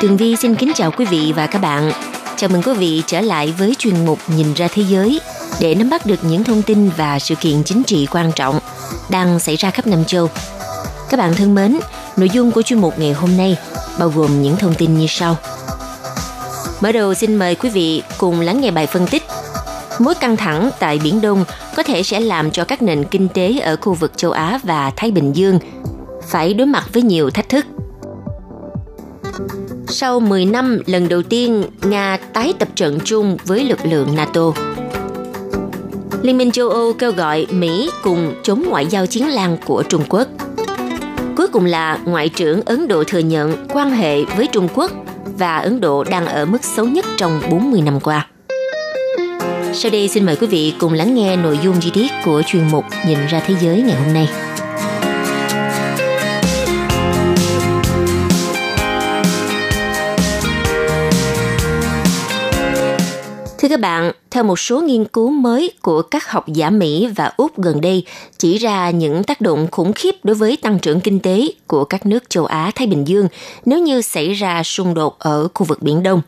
Tường Vi xin kính chào quý vị và các bạn. Chào mừng quý vị trở lại với chuyên mục Nhìn ra thế giới để nắm bắt được những thông tin và sự kiện chính trị quan trọng đang xảy ra khắp Nam châu. Các bạn thân mến, nội dung của chuyên mục ngày hôm nay bao gồm những thông tin như sau. Mở đầu xin mời quý vị cùng lắng nghe bài phân tích Mối căng thẳng tại Biển Đông có thể sẽ làm cho các nền kinh tế ở khu vực châu Á và Thái Bình Dương phải đối mặt với nhiều thách thức – sau 10 năm lần đầu tiên Nga tái tập trận chung với lực lượng NATO. Liên minh châu Âu kêu gọi Mỹ cùng chống ngoại giao chiến lan của Trung Quốc. Cuối cùng là Ngoại trưởng Ấn Độ thừa nhận quan hệ với Trung Quốc và Ấn Độ đang ở mức xấu nhất trong 40 năm qua. Sau đây xin mời quý vị cùng lắng nghe nội dung chi tiết của chuyên mục Nhìn ra thế giới ngày hôm nay. Thưa các bạn, theo một số nghiên cứu mới của các học giả Mỹ và Úc gần đây chỉ ra những tác động khủng khiếp đối với tăng trưởng kinh tế của các nước châu Á-Thái Bình Dương nếu như xảy ra xung đột ở khu vực Biển Đông.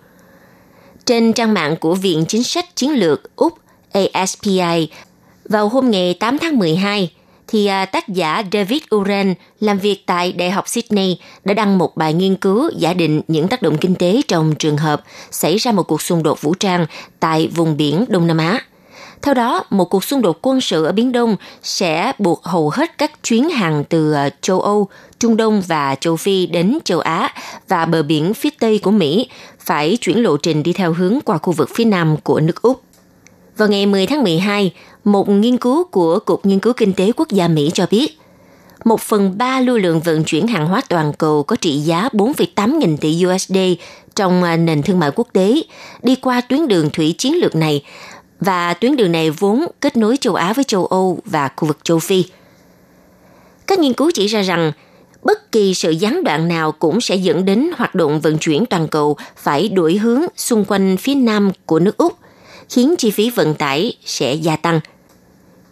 Trên trang mạng của Viện Chính sách Chiến lược Úc ASPI, vào hôm ngày 8 tháng 12, thì à, tác giả David Uren làm việc tại Đại học Sydney đã đăng một bài nghiên cứu giả định những tác động kinh tế trong trường hợp xảy ra một cuộc xung đột vũ trang tại vùng biển Đông Nam Á. Theo đó, một cuộc xung đột quân sự ở Biển Đông sẽ buộc hầu hết các chuyến hàng từ à, châu Âu, Trung Đông và châu Phi đến châu Á và bờ biển phía Tây của Mỹ phải chuyển lộ trình đi theo hướng qua khu vực phía Nam của nước Úc. Vào ngày 10 tháng 12, một nghiên cứu của Cục Nghiên cứu Kinh tế Quốc gia Mỹ cho biết, một phần ba lưu lượng vận chuyển hàng hóa toàn cầu có trị giá 4,8 nghìn tỷ USD trong à, nền thương mại quốc tế đi qua tuyến đường thủy chiến lược này và tuyến đường này vốn kết nối châu Á với châu Âu và khu vực châu Phi. Các nghiên cứu chỉ ra rằng bất kỳ sự gián đoạn nào cũng sẽ dẫn đến hoạt động vận chuyển toàn cầu phải đổi hướng xung quanh phía nam của nước Úc khiến chi phí vận tải sẽ gia tăng.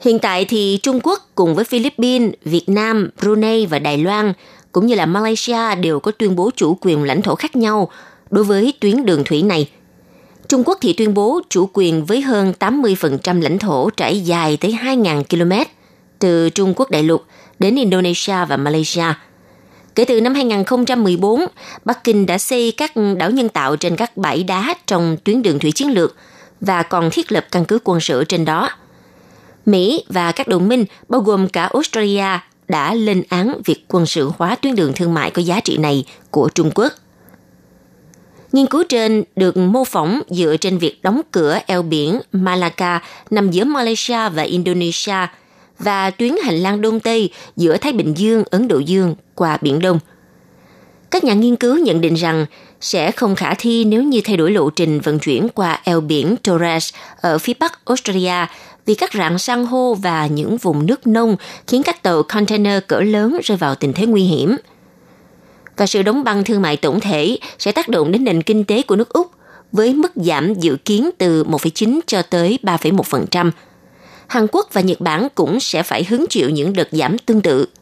Hiện tại thì Trung Quốc cùng với Philippines, Việt Nam, Brunei và Đài Loan cũng như là Malaysia đều có tuyên bố chủ quyền lãnh thổ khác nhau đối với tuyến đường thủy này. Trung Quốc thì tuyên bố chủ quyền với hơn 80% lãnh thổ trải dài tới 2.000 km từ Trung Quốc đại lục đến Indonesia và Malaysia. Kể từ năm 2014, Bắc Kinh đã xây các đảo nhân tạo trên các bãi đá trong tuyến đường thủy chiến lược – và còn thiết lập căn cứ quân sự trên đó. Mỹ và các đồng minh, bao gồm cả Australia, đã lên án việc quân sự hóa tuyến đường thương mại có giá trị này của Trung Quốc. Nghiên cứu trên được mô phỏng dựa trên việc đóng cửa eo biển Malacca nằm giữa Malaysia và Indonesia và tuyến hành lang Đông Tây giữa Thái Bình Dương, Ấn Độ Dương qua Biển Đông. Các nhà nghiên cứu nhận định rằng sẽ không khả thi nếu như thay đổi lộ trình vận chuyển qua eo biển Torres ở phía bắc Australia vì các rạn san hô và những vùng nước nông khiến các tàu container cỡ lớn rơi vào tình thế nguy hiểm. Và sự đóng băng thương mại tổng thể sẽ tác động đến nền kinh tế của nước Úc với mức giảm dự kiến từ 1,9 cho tới 3,1%. Hàn Quốc và Nhật Bản cũng sẽ phải hứng chịu những đợt giảm tương tự –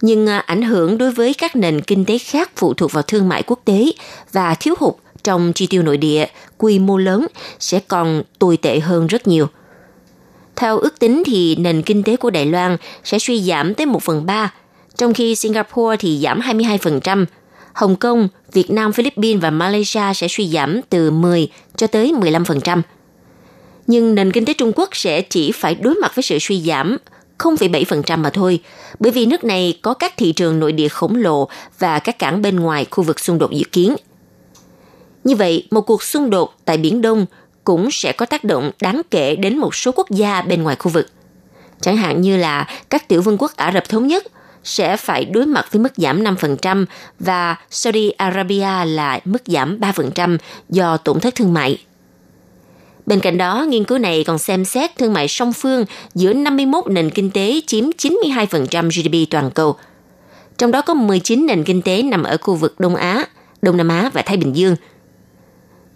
nhưng à, ảnh hưởng đối với các nền kinh tế khác phụ thuộc vào thương mại quốc tế và thiếu hụt trong chi tiêu nội địa quy mô lớn sẽ còn tồi tệ hơn rất nhiều. Theo ước tính thì nền kinh tế của Đài Loan sẽ suy giảm tới 1 phần 3, trong khi Singapore thì giảm 22%, Hồng Kông, Việt Nam, Philippines và Malaysia sẽ suy giảm từ 10 cho tới 15%. Nhưng nền kinh tế Trung Quốc sẽ chỉ phải đối mặt với sự suy giảm 0,7% mà thôi, bởi vì nước này có các thị trường nội địa khổng lồ và các cảng bên ngoài khu vực xung đột dự kiến. Như vậy, một cuộc xung đột tại Biển Đông cũng sẽ có tác động đáng kể đến một số quốc gia bên ngoài khu vực. Chẳng hạn như là các tiểu vương quốc Ả Rập Thống Nhất sẽ phải đối mặt với mức giảm 5% và Saudi Arabia là mức giảm 3% do tổn thất thương mại. Bên cạnh đó, nghiên cứu này còn xem xét thương mại song phương giữa 51 nền kinh tế chiếm 92% GDP toàn cầu. Trong đó có 19 nền kinh tế nằm ở khu vực Đông Á, Đông Nam Á và Thái Bình Dương.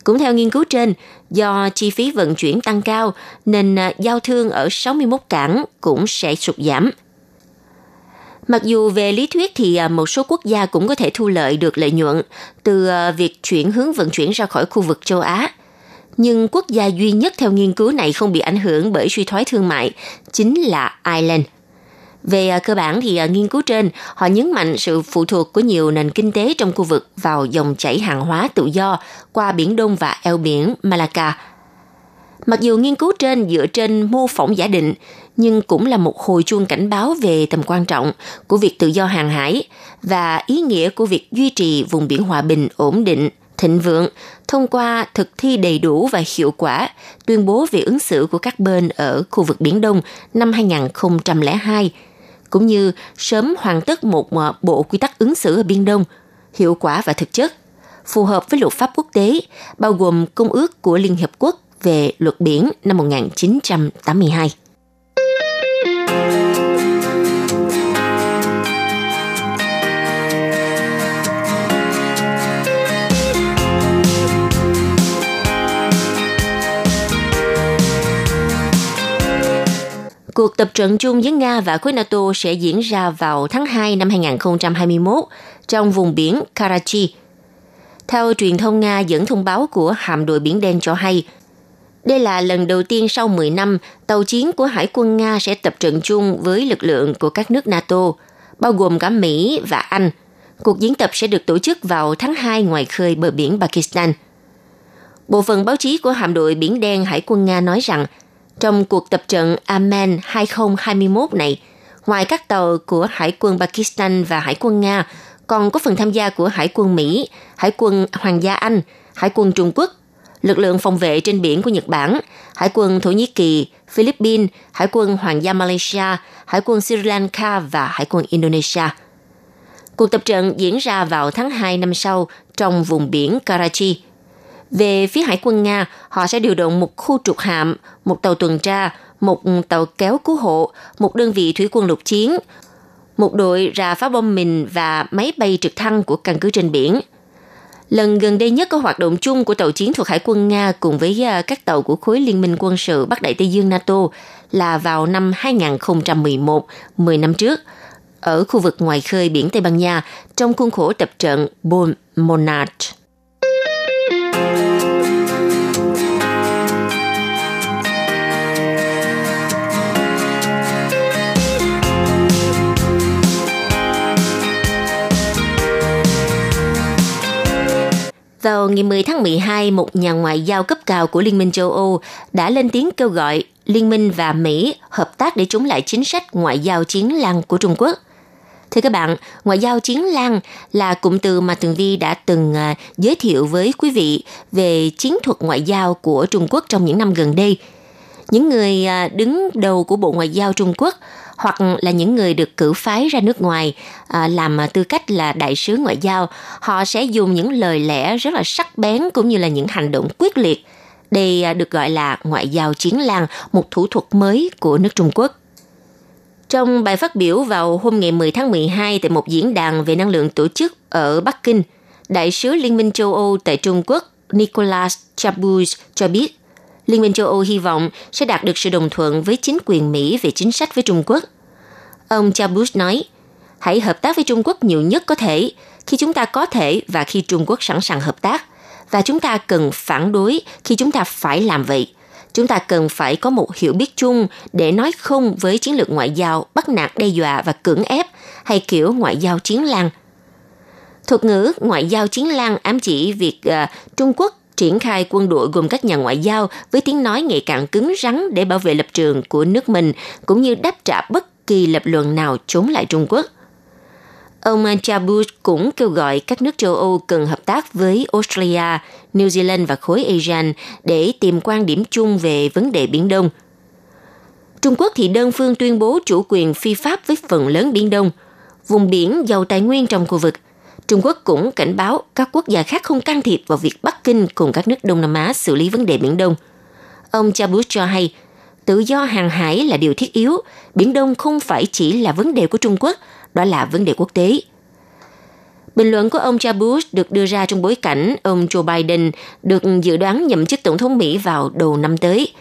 Cũng theo nghiên cứu trên, do chi phí vận chuyển tăng cao nên à, giao thương ở 61 cảng cũng sẽ sụt giảm. Mặc dù về lý thuyết thì à, một số quốc gia cũng có thể thu lợi được lợi nhuận từ à, việc chuyển hướng vận chuyển ra khỏi khu vực châu Á – nhưng quốc gia duy nhất theo nghiên cứu này không bị ảnh hưởng bởi suy thoái thương mại chính là Ireland. Về à, cơ bản thì à, nghiên cứu trên, họ nhấn mạnh sự phụ thuộc của nhiều nền kinh tế trong khu vực vào dòng chảy hàng hóa tự do qua Biển Đông và eo biển Malacca. Mặc dù nghiên cứu trên dựa trên mô phỏng giả định, nhưng cũng là một hồi chuông cảnh báo về tầm quan trọng của việc tự do hàng hải và ý nghĩa của việc duy trì vùng biển hòa bình ổn định thịnh vượng thông qua thực thi đầy đủ và hiệu quả tuyên bố về ứng xử của các bên ở khu vực Biển Đông năm 2002, cũng như sớm hoàn tất một ờ, bộ quy tắc ứng xử ở Biên Đông, hiệu quả và thực chất, phù hợp với luật pháp quốc tế, bao gồm Công ước của Liên Hiệp Quốc về luật biển năm 1982. Cuộc tập trận chung với Nga và khối NATO sẽ diễn ra vào tháng 2 năm 2021 trong vùng biển Karachi. Theo truyền thông Nga dẫn thông báo của hạm đội Biển Đen cho hay, đây là lần đầu tiên sau 10 năm tàu chiến của Hải quân Nga sẽ tập trận chung với lực lượng của các nước NATO, bao gồm cả Mỹ và Anh. Cuộc diễn tập sẽ được tổ chức vào tháng 2 ngoài khơi bờ biển Pakistan. Bộ phận báo chí của hạm đội Biển Đen Hải quân Nga nói rằng trong cuộc tập trận Amman 2021 này, ngoài các tàu của Hải quân Pakistan và Hải quân Nga, còn có phần tham gia của Hải quân Mỹ, Hải quân Hoàng gia Anh, Hải quân Trung Quốc, lực lượng phòng vệ trên biển của Nhật Bản, Hải quân Thổ Nhĩ Kỳ, Philippines, Hải quân Hoàng gia Malaysia, Hải quân Sri Lanka và Hải quân Indonesia. Cuộc tập trận diễn ra vào tháng 2 năm sau trong vùng biển Karachi, về phía Hải quân Nga, họ sẽ điều động một khu trục hạm, một tàu tuần tra, một tàu kéo cứu hộ, một đơn vị thủy quân lục chiến, một đội rà phá bom mìn và máy bay trực thăng của căn cứ trên biển. Lần gần đây nhất có hoạt động chung của tàu chiến thuộc Hải quân Nga cùng với à, các tàu của khối liên minh quân sự Bắc Đại Tây Dương NATO là vào năm 2011, 10 năm trước, ở khu vực ngoài khơi biển Tây Ban Nha trong khuôn khổ tập trận bom Monarch. Vào ngày 10 tháng 12, một nhà ngoại giao cấp cao của Liên minh châu Âu đã lên tiếng kêu gọi Liên minh và Mỹ hợp tác để chống lại chính sách ngoại giao chiến lăng của Trung Quốc. Thưa các bạn, ngoại giao chiến lăng là cụm từ mà Tường Vi đã từng à, giới thiệu với quý vị về chiến thuật ngoại giao của Trung Quốc trong những năm gần đây. Những người à, đứng đầu của Bộ Ngoại giao Trung Quốc hoặc là những người được cử phái ra nước ngoài à, làm tư cách là đại sứ ngoại giao, họ sẽ dùng những lời lẽ rất là sắc bén cũng như là những hành động quyết liệt. Đây à, được gọi là ngoại giao chiến lang, một thủ thuật mới của nước Trung Quốc. Trong bài phát biểu vào hôm ngày 10 tháng 12 tại một diễn đàn về năng lượng tổ chức ở Bắc Kinh, Đại sứ Liên minh châu Âu tại Trung Quốc Nicolas Chabuz cho biết Liên minh châu Âu hy vọng sẽ đạt được sự đồng thuận với chính quyền Mỹ về chính sách với Trung Quốc. Ông Chabus nói, hãy hợp tác với Trung Quốc nhiều nhất có thể, khi chúng ta có thể và khi Trung Quốc sẵn sàng hợp tác. Và chúng ta cần phản đối khi chúng ta phải làm vậy. Chúng ta cần phải có một hiểu biết chung để nói không với chiến lược ngoại giao bắt nạt đe dọa và cưỡng ép hay kiểu ngoại giao chiến lan. Thuật ngữ ngoại giao chiến lan ám chỉ việc uh, Trung Quốc triển khai quân đội gồm các nhà ngoại giao với tiếng nói ngày càng cứng rắn để bảo vệ lập trường của nước mình, cũng như đáp trả bất kỳ lập luận nào chống lại Trung Quốc. Ông Chabut cũng kêu gọi các nước châu Âu cần hợp tác với Australia, New Zealand và khối ASEAN để tìm quan điểm chung về vấn đề Biển Đông. Trung Quốc thì đơn phương tuyên bố chủ quyền phi pháp với phần lớn Biển Đông. vùng biển giàu tài nguyên trong khu vực. Trung Quốc cũng cảnh báo các quốc gia khác không can thiệp vào việc Bắc Kinh cùng các nước Đông Nam Á xử lý vấn đề Biển Đông. Ông Chabut cho hay, tự do hàng hải là điều thiết yếu, Biển Đông không phải chỉ là vấn đề của Trung Quốc, đó là vấn đề quốc tế. Bình luận của ông Chabus được đưa ra trong bối cảnh ông Joe Biden được dự đoán nhậm chức tổng thống Mỹ vào đầu năm tới.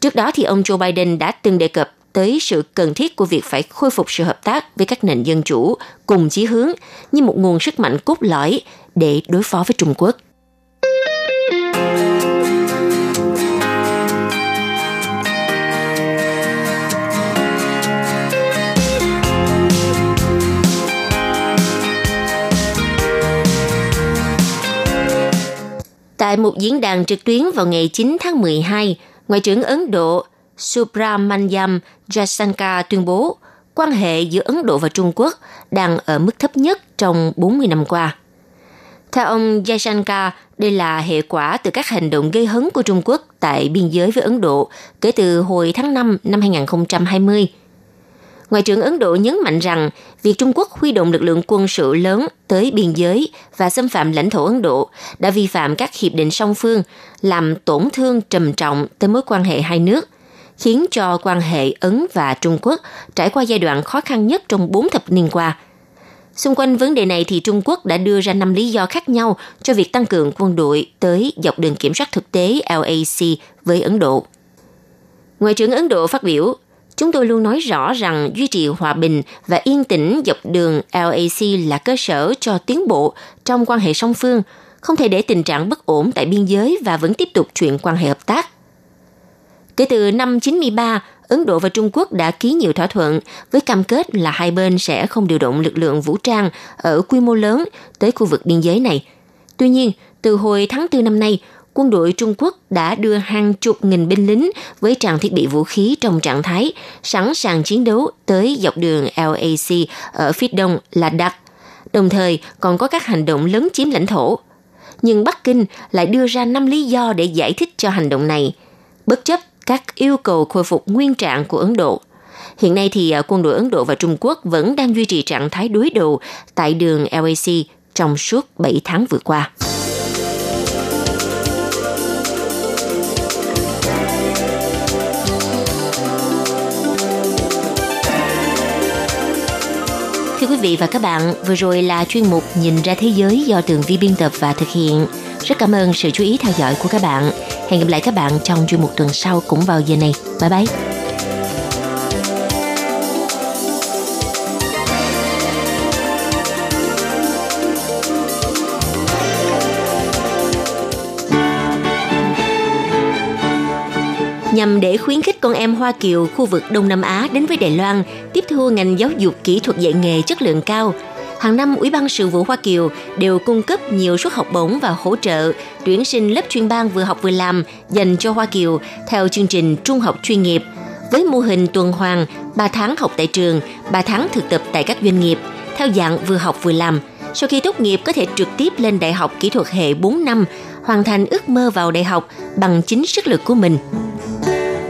Trước đó thì ông Joe Biden đã từng đề cập tới sự cần thiết của việc phải khôi phục sự hợp tác với các nền dân chủ cùng chí hướng như một nguồn sức mạnh cốt lõi để đối phó với Trung Quốc. Tại một diễn đàn trực tuyến vào ngày 9 tháng 12, Ngoại trưởng Ấn Độ Subramanyam Jaishankar tuyên bố quan hệ giữa Ấn Độ và Trung Quốc đang ở mức thấp nhất trong 40 năm qua. Theo ông Jaishankar, đây là hệ quả từ các hành động gây hấn của Trung Quốc tại biên giới với Ấn Độ kể từ hồi tháng 5 năm 2020. Ngoại trưởng Ấn Độ nhấn mạnh rằng việc Trung Quốc huy động lực lượng quân sự lớn tới biên giới và xâm phạm lãnh thổ Ấn Độ đã vi phạm các hiệp định song phương, làm tổn thương trầm trọng tới mối quan hệ hai nước, khiến cho quan hệ Ấn và Trung Quốc trải qua giai đoạn khó khăn nhất trong bốn thập niên qua. Xung quanh vấn đề này thì Trung Quốc đã đưa ra năm lý do khác nhau cho việc tăng cường quân đội tới dọc đường kiểm soát thực tế LAC với Ấn Độ. Ngoại trưởng Ấn Độ phát biểu, Chúng tôi luôn nói rõ rằng duy trì hòa bình và yên tĩnh dọc đường LAC là cơ sở cho tiến bộ trong quan hệ song phương, không thể để tình trạng bất ổn tại biên giới và vẫn tiếp tục chuyện quan hệ hợp tác. Kể từ năm 93, Ấn Độ và Trung Quốc đã ký nhiều thỏa thuận với cam kết là hai bên sẽ không điều động lực lượng vũ trang ở quy mô lớn tới khu vực biên giới này. Tuy nhiên, từ hồi tháng 4 năm nay, quân đội Trung Quốc đã đưa hàng chục nghìn binh lính với trang thiết bị vũ khí trong trạng thái sẵn sàng chiến đấu tới dọc đường LAC ở phía đông Ladakh, đồng thời còn có các hành động lớn chiếm lãnh thổ. Nhưng Bắc Kinh lại đưa ra 5 lý do để giải thích cho hành động này, bất chấp các yêu cầu khôi phục nguyên trạng của Ấn Độ. Hiện nay thì à, quân đội Ấn Độ và Trung Quốc vẫn đang duy trì trạng thái đối đầu tại đường LAC trong suốt 7 tháng vừa qua. Thưa quý vị và các bạn, vừa rồi là chuyên mục Nhìn ra thế giới do Tường Vi biên tập và thực hiện. Rất cảm ơn sự chú ý theo dõi của các bạn. Hẹn gặp lại các bạn trong chuyên mục tuần sau cũng vào giờ này. Bye bye! nhằm để khuyến khích con em Hoa Kiều khu vực Đông Nam Á đến với Đài Loan, tiếp thu ngành giáo dục kỹ thuật dạy nghề chất lượng cao. Hàng năm, Ủy ban sự vụ Hoa Kiều đều cung cấp nhiều suất học bổng và hỗ trợ tuyển sinh lớp chuyên ban vừa học vừa làm dành cho Hoa Kiều theo chương trình trung học chuyên nghiệp với mô hình tuần hoàn 3 tháng học tại trường, 3 tháng thực tập tại các doanh nghiệp theo dạng vừa học vừa làm. Sau khi tốt nghiệp có thể trực tiếp lên đại học kỹ thuật hệ 4 năm, hoàn thành ước mơ vào đại học bằng chính sức lực của mình.